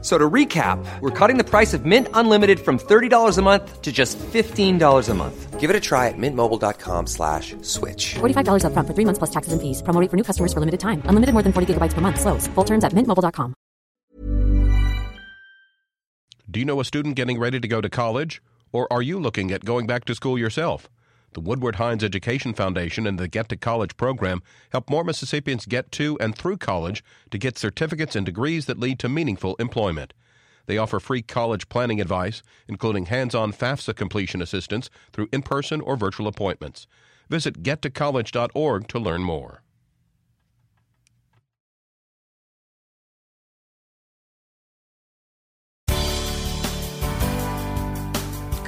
So to recap, we're cutting the price of Mint Unlimited from $30 a month to just $15 a month. Give it a try at mintmobile.com slash switch. $45 up front for three months plus taxes and fees. Promo rate for new customers for limited time. Unlimited more than 40 gigabytes per month. Slows. Full terms at mintmobile.com. Do you know a student getting ready to go to college? Or are you looking at going back to school yourself? The Woodward Hines Education Foundation and the Get to College program help more Mississippians get to and through college to get certificates and degrees that lead to meaningful employment. They offer free college planning advice, including hands on FAFSA completion assistance through in person or virtual appointments. Visit gettocollege.org to learn more.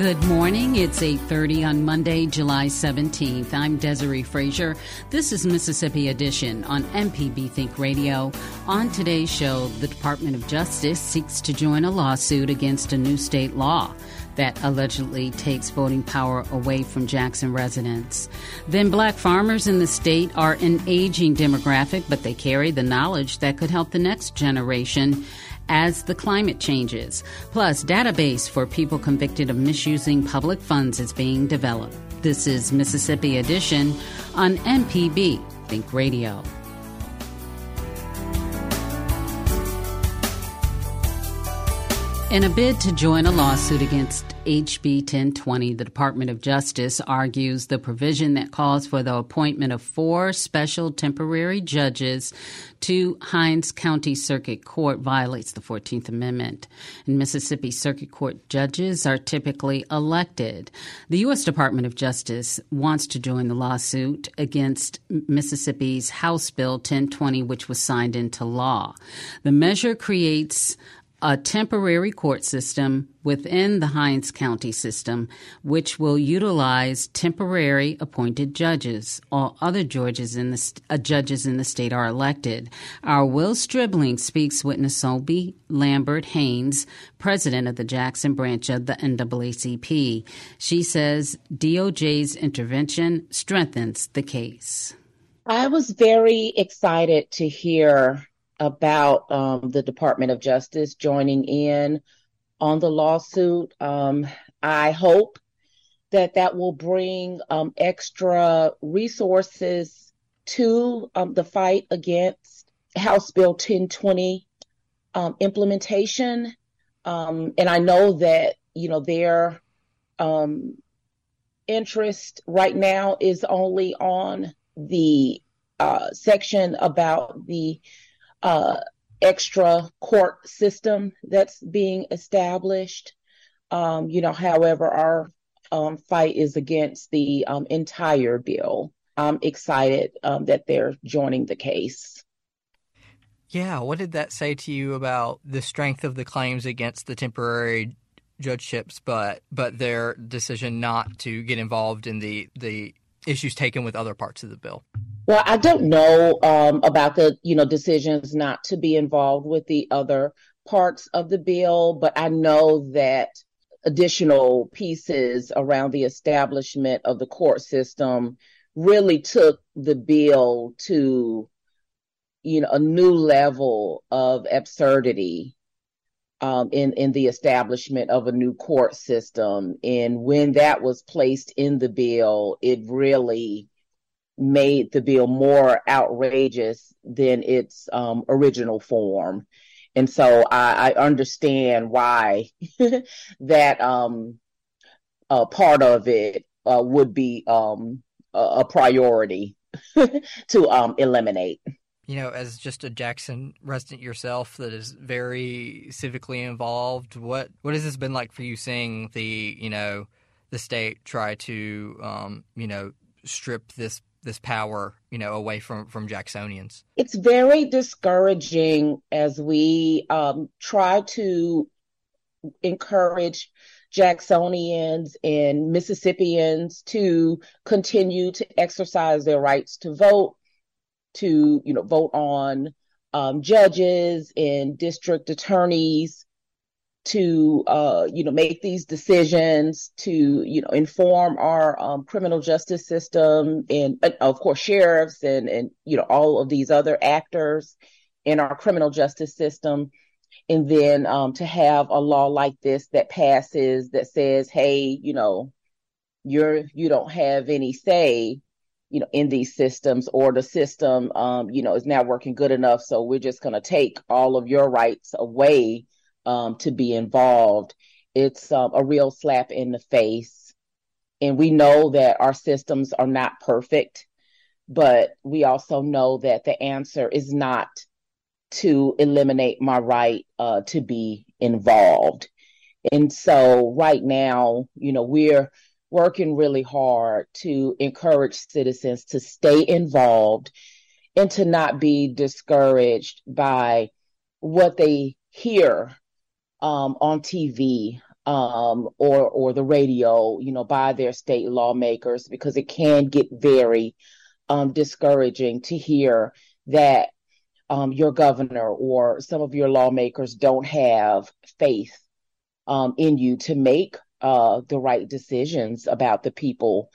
Good morning. It's 8:30 on Monday, July 17th. I'm Desare Frazier. This is Mississippi Edition on MPB Think Radio. On today's show, the Department of Justice seeks to join a lawsuit against a new state law that allegedly takes voting power away from Jackson residents. Then black farmers in the state are an aging demographic, but they carry the knowledge that could help the next generation as the climate changes. Plus, database for people convicted of misusing public funds is being developed. This is Mississippi Edition on MPB Think Radio. In a bid to join a lawsuit against HB 1020, the Department of Justice argues the provision that calls for the appointment of four special temporary judges to Hinds County Circuit Court violates the 14th Amendment. And Mississippi Circuit Court judges are typically elected. The U.S. Department of Justice wants to join the lawsuit against Mississippi's House Bill 1020, which was signed into law. The measure creates a temporary court system within the Hinds County system, which will utilize temporary appointed judges. All other judges in the uh, judges in the state are elected. Our Will Stribling speaks with Nsombi Lambright Haynes, president of the Jackson branch of the NAACP. She says DOJ's intervention strengthens the case. I was very excited to hear about um, the Department of Justice joining in on the lawsuit. Um, I hope that that will bring um, extra resources to um, the fight against House Bill 1020 um, implementation. Um, and I know that, you know, their interest right now is only on the uh, section about the uh, extra court system that's being established. Um, you know, however, our um, fight is against the um, entire bill. I'm excited um, that they're joining the case. Yeah, what did that say to you about the strength of the claims against the temporary judgeships, but but their decision not to get involved in the the issues taken with other parts of the bill? Well, I don't know um, about the you know decisions not to be involved with the other parts of the bill, but I know that additional pieces around the establishment of the court system really took the bill to you know a new level of absurdity um, in in the establishment of a new court system. And when that was placed in the bill, it really made the bill more outrageous than its um, original form. And so I, I understand why that um, uh, part of it uh, would be um, a, a priority to um, eliminate you know, as just a Jackson resident yourself that is very civically involved, what what has this been like for you seeing the you know the state try to um, you know strip this this power you know away from from Jacksonians? It's very discouraging as we um, try to encourage Jacksonians and Mississippians to continue to exercise their rights to vote to you know vote on um, judges and district attorneys to uh, you know make these decisions to you know inform our um, criminal justice system and uh, of course sheriffs and and you know all of these other actors in our criminal justice system. And then um, to have a law like this that passes that says hey you know you're you don't have any say you know in these systems or the system um, you know is not working good enough so we're just going to take all of your rights away um, to be involved. It's um, a real slap in the face. And we know that our systems are not perfect, but we also know that the answer is not to eliminate my right uh, to be involved. And so, right now, you know, we're working really hard to encourage citizens to stay involved and to not be discouraged by what they hear um, on TV um, or or the radio, you know, by their state lawmakers, because it can get very um, discouraging to hear that um, your governor or some of your lawmakers don't have faith um, in you to make uh, the right decisions about the people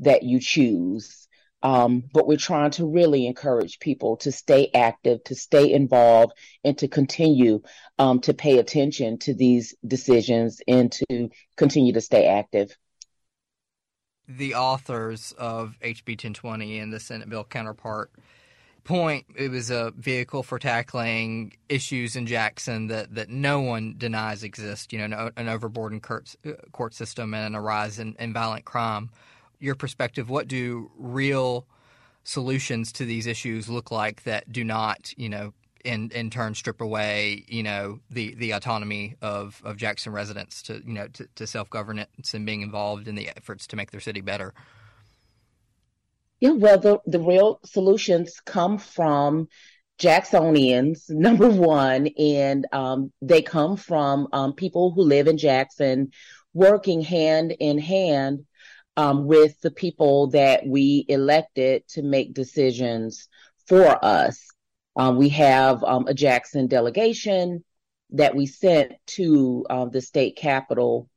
that you choose. Um, but we're trying to really encourage people to stay active, to stay involved, and to continue um, to pay attention to these decisions and to continue to stay active. The authors of HB 1020 and the Senate bill counterpart point it was a vehicle for tackling issues in Jackson that, that no one denies exist. You know, an overburdened court, court system and a rise in, in violent crime your perspective, what do real solutions to these issues look like that do not, you know, in in turn strip away, you know, the the autonomy of of Jackson residents to you know to, to self governance and being involved in the efforts to make their city better. Yeah, well, the the real solutions come from Jacksonians, number one, and um, they come from um, people who live in Jackson, working hand in hand um, with the people that we elected to make decisions for us. Um, we have um, a Jackson delegation that we sent to uh, the state capitol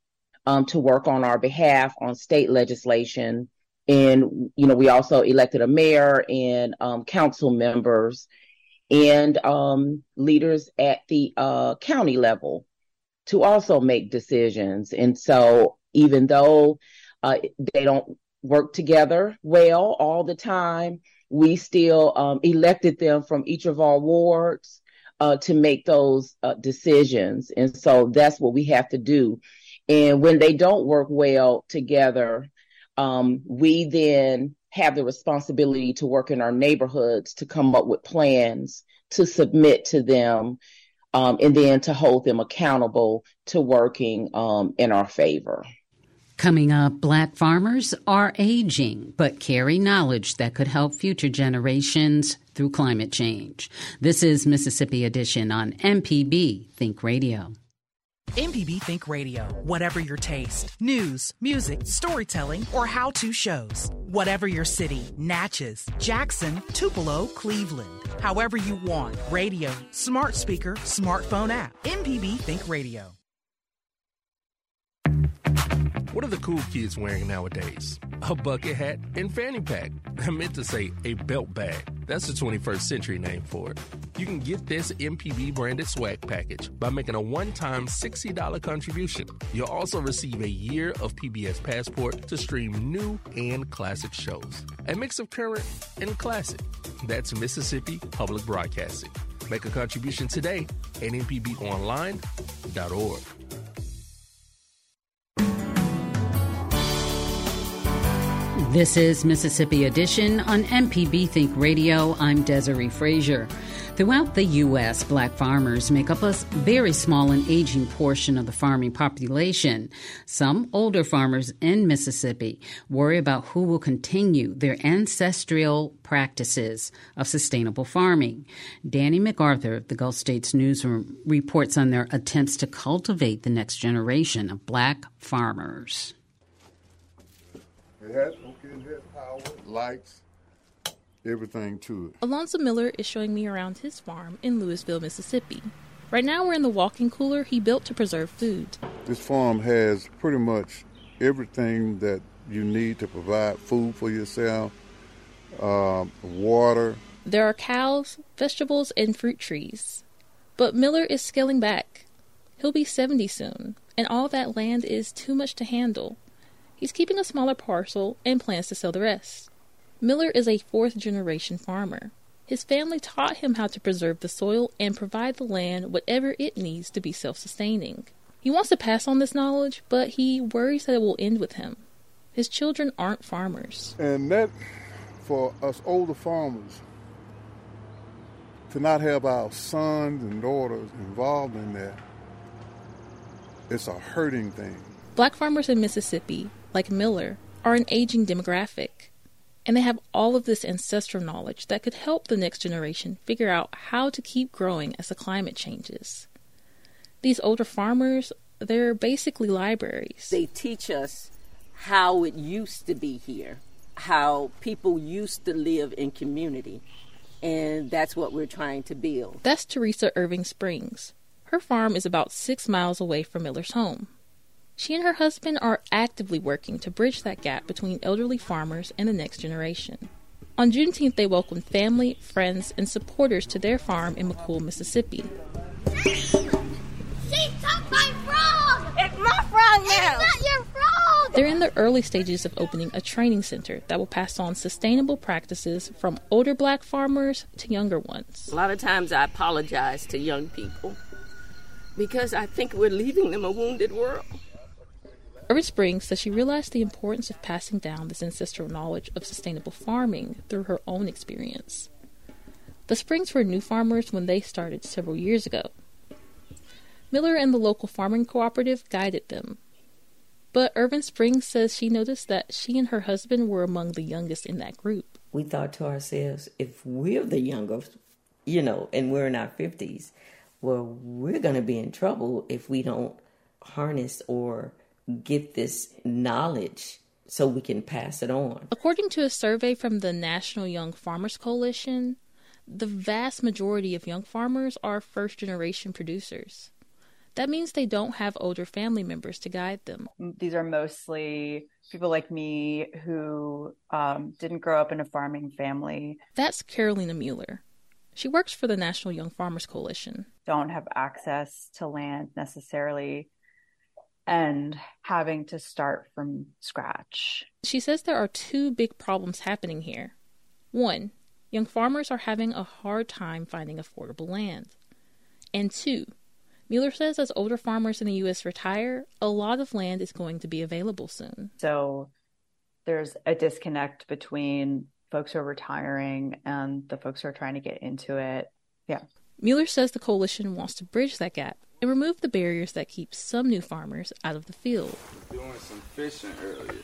to work on our behalf on state legislation. And, you know, we also elected a mayor and um, council members and leaders at the uh, county level to also make decisions. And so, even though uh, they don't work together well all the time. We still um, elected them from each of our wards uh, to make those uh, decisions. And so that's what we have to do. And when they don't work well together, um, we then have the responsibility to work in our neighborhoods to come up with plans to submit to them um, and then to hold them accountable to working um, in our favor. Coming up, black farmers are aging, but carry knowledge that could help future generations through climate change. This is Mississippi Edition on MPB Think Radio. MPB Think Radio. Whatever your taste news, music, storytelling, or how to shows. Whatever your city Natchez, Jackson, Tupelo, Cleveland. However you want radio, smart speaker, smartphone app. MPB Think Radio. What are the cool kids wearing nowadays? A bucket hat and fanny pack. I meant to say a belt bag. That's the 21st century name for it. You can get this MPB branded swag package by making a one time $60 contribution. You'll also receive a year of PBS Passport to stream new and classic shows. A mix of current and classic. That's Mississippi Public Broadcasting. Make a contribution today at MPBOnline.org. This is Mississippi Edition on MPB Think Radio. I'm Desare Frazier. Throughout the U.S., black farmers make up a very small and aging portion of the farming population. Some older farmers in Mississippi worry about who will continue their ancestral practices of sustainable farming. Danny MacArthur of the Gulf States Newsroom reports on their attempts to cultivate the next generation of black farmers. It has, okay, it has power, lights, everything to it. Alonzo Miller is showing me around his farm in Louisville, Mississippi. Right now, we're in the walk-in cooler he built to preserve food. This farm has pretty much everything that you need to provide food for yourself, uh, water. There are cows, vegetables, and fruit trees. But Miller is scaling back. He'll be 70 soon, and all that land is too much to handle. He's keeping a smaller parcel and plans to sell the rest. Miller is a fourth generation farmer. His family taught him how to preserve the soil and provide the land whatever it needs to be self sustaining. He wants to pass on this knowledge, but he worries that it will end with him. His children aren't farmers. And that, for us older farmers, to not have our sons and daughters involved in that, it's a hurting thing. Black farmers in Mississippi, like Miller, are an aging demographic and they have all of this ancestral knowledge that could help the next generation figure out how to keep growing as the climate changes. These older farmers, they're basically libraries. They teach us how it used to be here, how people used to live in community, and that's what we're trying to build. That's Teresa Irving Springs. Her farm is about six miles away from Miller's home. She and her husband are actively working to bridge that gap between elderly farmers and the next generation. On Juneteenth, they welcomed family, friends, and supporters to their farm in McCool, Mississippi. She took my frog! It's my frog now! It's not your frog! They're in the early stages of opening a training center that will pass on sustainable practices from older black farmers to younger ones. A lot of times I apologize to young people because I think we're leaving them a wounded world. Irving Springs says she realized the importance of passing down this ancestral knowledge of sustainable farming through her own experience. The Springs were new farmers when they started several years ago. Miller and the local farming cooperative guided them. But Irving Springs says she noticed that she and her husband were among the youngest in that group. We thought to ourselves, if we're the youngest, you know, and we're in our 50s, well, we're going to be in trouble if we don't harness or get this knowledge so we can pass it on. According to a survey from the National Young Farmers Coalition, the vast majority of young farmers are first generation producers. That means they don't have older family members to guide them. These are mostly people like me who um, didn't grow up in a farming family. That's Carolina Mueller. She works for the National Young Farmers Coalition. Don't have access to land necessarily and having to start from scratch. She says there are two big problems happening here. One, young farmers are having a hard time finding affordable land. And two, Mueller says as older farmers in the U.S. retire, a lot of land is going to be available soon. So there's a disconnect between folks who are retiring and the folks who are trying to get into it. Yeah. Mueller says the coalition wants to bridge that gap and remove the barriers that keep some new farmers out of the field. Doing some fishing earlier.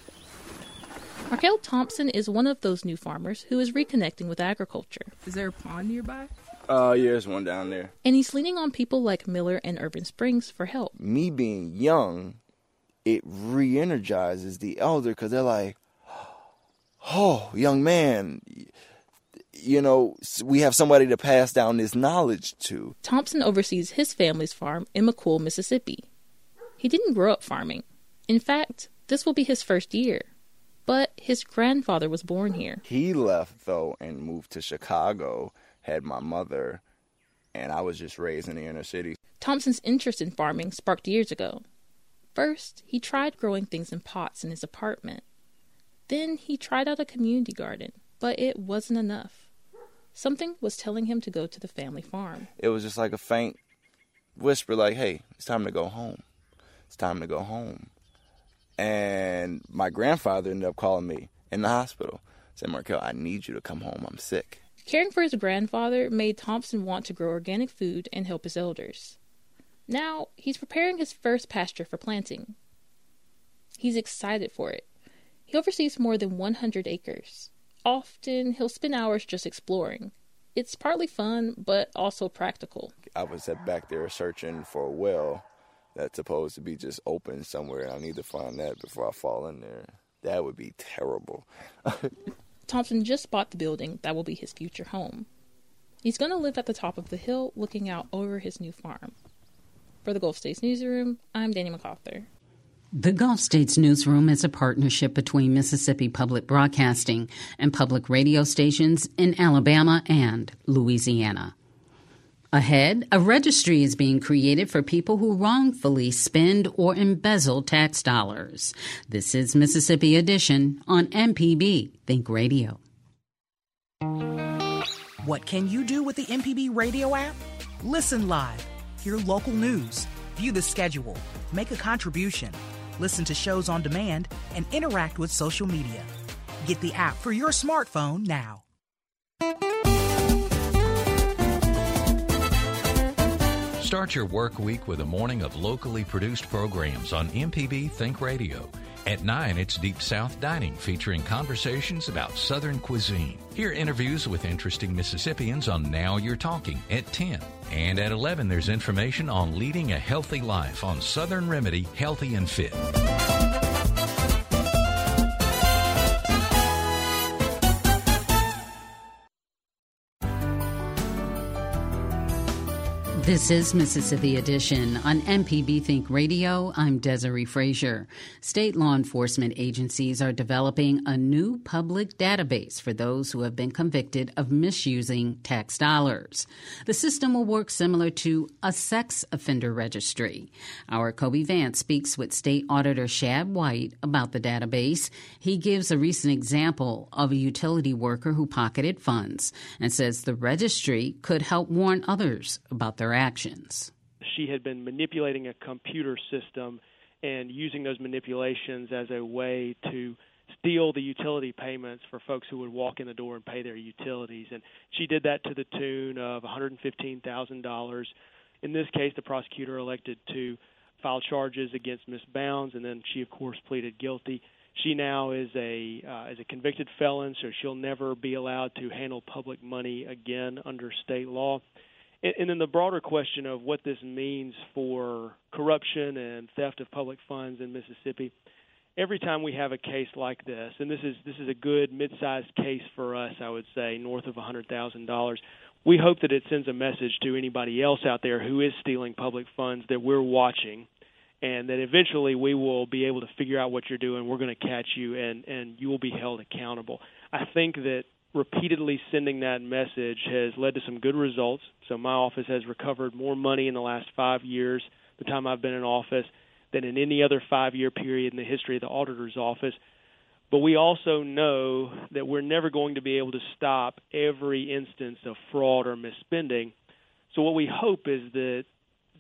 Markel Thompson is one of those new farmers who is reconnecting with agriculture. Is there a pond nearby? Uh, yeah, there's one down there. And he's leaning on people like Miller and Irving Springs for help. Me being young, it re energizes the elder because they're like, oh, young man, you know, we have somebody to pass down this knowledge to. Thompson oversees his family's farm in McCool, Mississippi. He didn't grow up farming. In fact, this will be his first year. But his grandfather was born here. He left, though, and moved to Chicago, had my mother, and I was just raised in the inner city. Thompson's interest in farming sparked years ago. First, he tried growing things in pots in his apartment. Then he tried out a community garden, but it wasn't enough. Something was telling him to go to the family farm. It was just like a faint whisper, like, hey, it's time to go home. It's time to go home. And my grandfather ended up calling me in the hospital. Said, Markel, I need you to come home. I'm sick. Caring for his grandfather made Thompson want to grow organic food and help his elders. Now, he's preparing his first pasture for planting. He's excited for it. He oversees more than 100 acres. Often, he'll spend hours just exploring. It's partly fun, but also practical. I was back there searching for a well that's supposed to be just open somewhere, and I need to find that before I fall in there. That would be terrible. Thompson just bought the building that will be his future home. He's going to live at the top of the hill looking out over his new farm. For the Gulf States Newsroom, I'm Danny MacArthur. The Gulf States Newsroom is a partnership between Mississippi Public Broadcasting and public radio stations in Alabama and Louisiana. Ahead, a registry is being created for people who wrongfully spend or embezzle tax dollars. This is Mississippi Edition on MPB Think Radio. What can you do with the MPB radio app? Listen live, hear local news, view the schedule, make a contribution, listen to shows on demand, and interact with social media. Get the app for your smartphone now. Start your work week with a morning of locally produced programs on MPB Think Radio. At 9, it's Deep South Dining featuring conversations about Southern cuisine. Hear interviews with interesting Mississippians on Now You're Talking at 10. And at 11, there's information on leading a healthy life on Southern Remedy Healthy and Fit. This is Mississippi Edition on MPB Think Radio. I'm Desare Frazier. State law enforcement agencies are developing a new public database for those who have been convicted of misusing tax dollars. The system will work similar to a sex offender registry. Our Kobee Vance speaks with State Auditor Shad White about the database. He gives a recent example of a utility worker who pocketed funds and says the registry could help warn others about their actions. She had been manipulating a computer system and using those manipulations as a way to steal the utility payments for folks who would walk in the door and pay their utilities. And she did that to the tune of $115,000. In this case, the prosecutor elected to file charges against Miss Bounds, and then she, of course, pleaded guilty. She now is a uh, is a convicted felon, so she'll never be allowed to handle public money again under state law. And, and then the broader question of what this means for corruption and theft of public funds in Mississippi. Every time we have a case like this, and this is this is a good mid-sized case for us, I would say, north of $100,000. We hope that it sends a message to anybody else out there who is stealing public funds that we're watching, and that eventually we will be able to figure out what you're doing. We're going to catch you, and and you will be held accountable. I think that repeatedly sending that message has led to some good results. So my office has recovered more money in the last five years, the time I've been in office, than in any other five year period in the history of the auditor's office. But we also know that we're never going to be able to stop every instance of fraud or misspending. So what we hope is that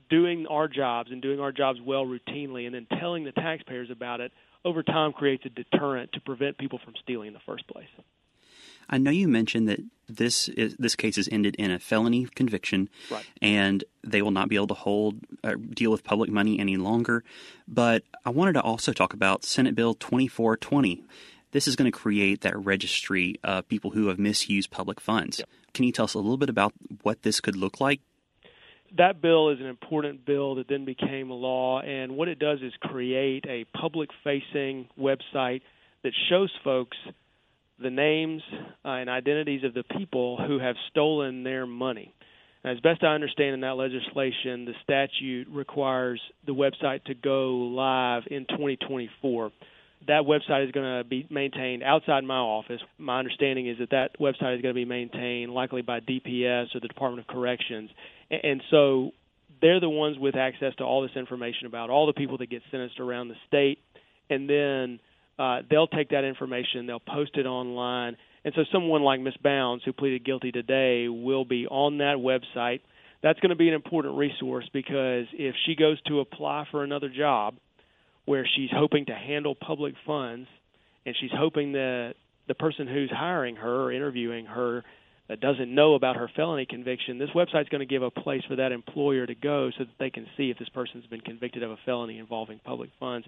doing our jobs and doing our jobs well routinely and then telling the taxpayers about it over time creates a deterrent to prevent people from stealing in the first place. I know you mentioned that this is this case has ended in a felony conviction, right. and they will not be able to hold uh, deal with public money any longer. But I wanted to also talk about Senate Bill 2420. This is going to create that registry of people who have misused public funds. Yep. Can you tell us a little bit about what this could look like? That bill is an important bill that then became a law, and what it does is create a public facing website that shows folks the names uh, and identities of the people who have stolen their money. As best I understand in that legislation, the statute requires the website to go live in 2024. That website is going to be maintained outside my office. My understanding is that that website is going to be maintained likely by DPS or the Department of Corrections. And so they're the ones with access to all this information about all the people that get sentenced around the state. And then uh, they'll take that information, they'll post it online, and so someone like Miss Bounds, who pleaded guilty today, will be on that website. That's going to be an important resource because if she goes to apply for another job where she's hoping to handle public funds and she's hoping that the person who's hiring her or interviewing her that doesn't know about her felony conviction, this website's going to give a place for that employer to go so that they can see if this person's been convicted of a felony involving public funds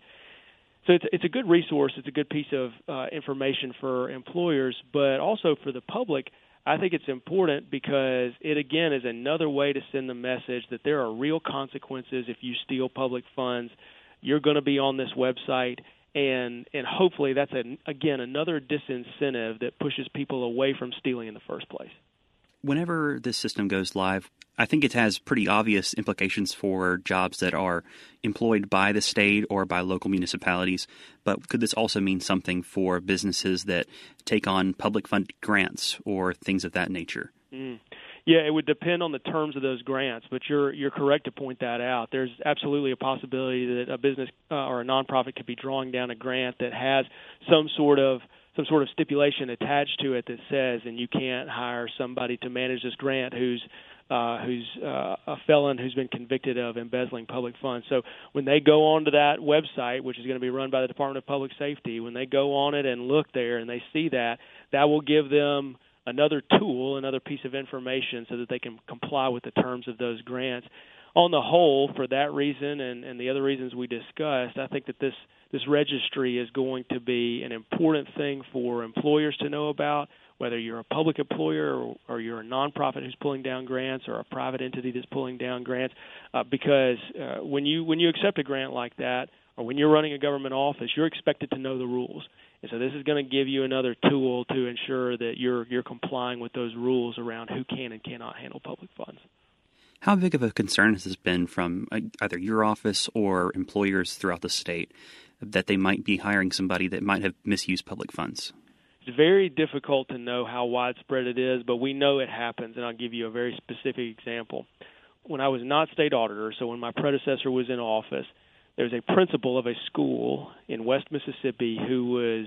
so it's it's a good resource. It's a good piece of uh, information for employers, but also for the public. I think it's important because it again is another way to send the message that there are real consequences if you steal public funds. You're going to be on this website, and and hopefully that's a, again another disincentive that pushes people away from stealing in the first place. Whenever this system goes live, I think it has pretty obvious implications for jobs that are employed by the state or by local municipalities. But could this also mean something for businesses that take on public funded grants or things of that nature? Mm. Yeah, it would depend on the terms of those grants, but you're you're correct to point that out. There's absolutely a possibility that a business uh, or a nonprofit could be drawing down a grant that has some sort of some sort of stipulation attached to it that says, and you can't hire somebody to manage this grant who's uh, who's uh, a felon who's been convicted of embezzling public funds. So when they go onto that website, which is going to be run by the Department of Public Safety, when they go on it and look there and they see that, that will give them another tool, another piece of information so that they can comply with the terms of those grants. On the whole, for that reason and, and the other reasons we discussed, I think that this this registry is going to be an important thing for employers to know about, whether you're a public employer or, or you're a nonprofit who's pulling down grants or a private entity that's pulling down grants, uh, because uh, when you when you accept a grant like that, or when you're running a government office, you're expected to know the rules. And so this is going to give you another tool to ensure that you're you're complying with those rules around who can and cannot handle public funds. How big of a concern has this been from uh, either your office or employers throughout the state that they might be hiring somebody that might have misused public funds? It's very difficult to know how widespread it is, but we know it happens, and I'll give you a very specific example. When I was not state auditor, so when my predecessor was in office, there's a principal of a school in West Mississippi who was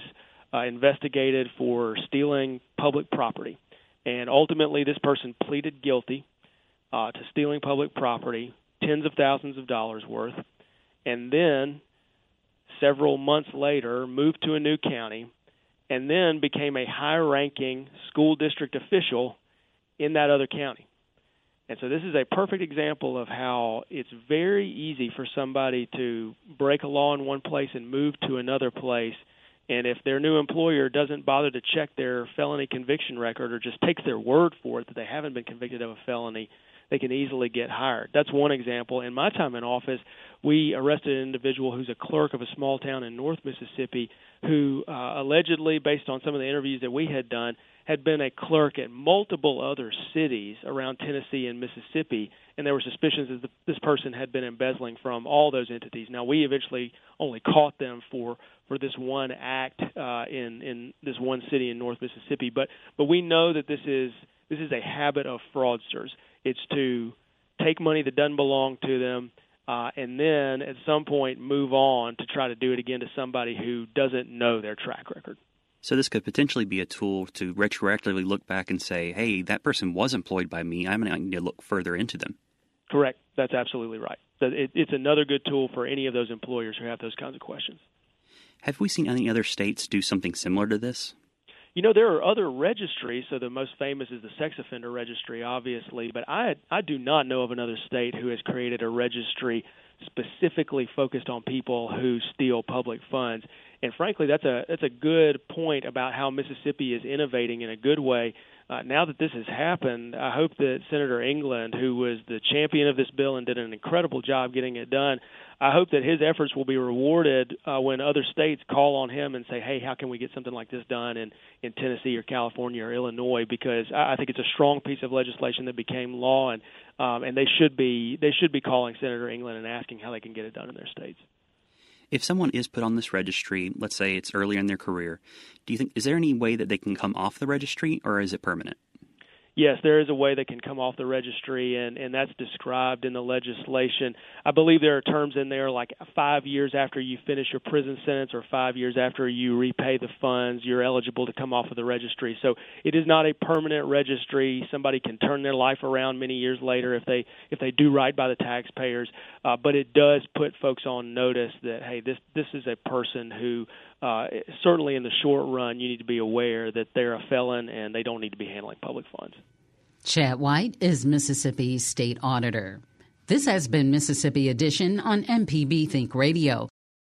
uh, investigated for stealing public property. And ultimately, this person pleaded guilty uh, to stealing public property, tens of thousands of dollars worth, and then several months later moved to a new county and then became a high ranking school district official in that other county. And so this is a perfect example of how it's very easy for somebody to break a law in one place and move to another place. And if their new employer doesn't bother to check their felony conviction record or just takes their word for it that they haven't been convicted of a felony, they can easily get hired. That's one example. In my time in office, we arrested an individual who's a clerk of a small town in North Mississippi who uh, allegedly, based on some of the interviews that we had done, had been a clerk at multiple other cities around Tennessee and Mississippi, and there were suspicions that this person had been embezzling from all those entities. Now, we eventually only caught them for for this one act uh, in in this one city in North Mississippi, but but we know that this is this is a habit of fraudsters. It's to take money that doesn't belong to them. Uh, and then at some point move on to try to do it again to somebody who doesn't know their track record. So this could potentially be a tool to retroactively look back and say, "Hey, that person was employed by me. I'm going to need to look further into them." Correct. That's absolutely right. it's another good tool for any of those employers who have those kinds of questions. Have we seen any other states do something similar to this? You know, there are other registries. So the most famous is the sex offender registry, obviously. But I I do not know of another state who has created a registry specifically focused on people who steal public funds. And frankly, that's a that's a good point about how Mississippi is innovating in a good way. Uh, now that this has happened, I hope that Senator England, who was the champion of this bill and did an incredible job getting it done, I hope that his efforts will be rewarded uh, when other states call on him and say, "Hey, how can we get something like this done in in Tennessee or California or Illinois?" Because I, I think it's a strong piece of legislation that became law, and um, and they should be they should be calling Senator England and asking how they can get it done in their states. If someone is put on this registry, let's say it's earlier in their career, do you think is there any way that they can come off the registry, or is it permanent? Yes, there is a way that can come off the registry, and, and that's described in the legislation. I believe there are terms in there like five years after you finish your prison sentence or five years after you repay the funds, you're eligible to come off of the registry. So it is not a permanent registry. Somebody can turn their life around many years later if they if they do right by the taxpayers. Uh, but it does put folks on notice that hey, this this is a person who uh, certainly in the short run, you need to be aware that they're a felon and they don't need to be handling public funds. Shad White is Mississippi state auditor. This has been Mississippi Edition on MPB Think Radio.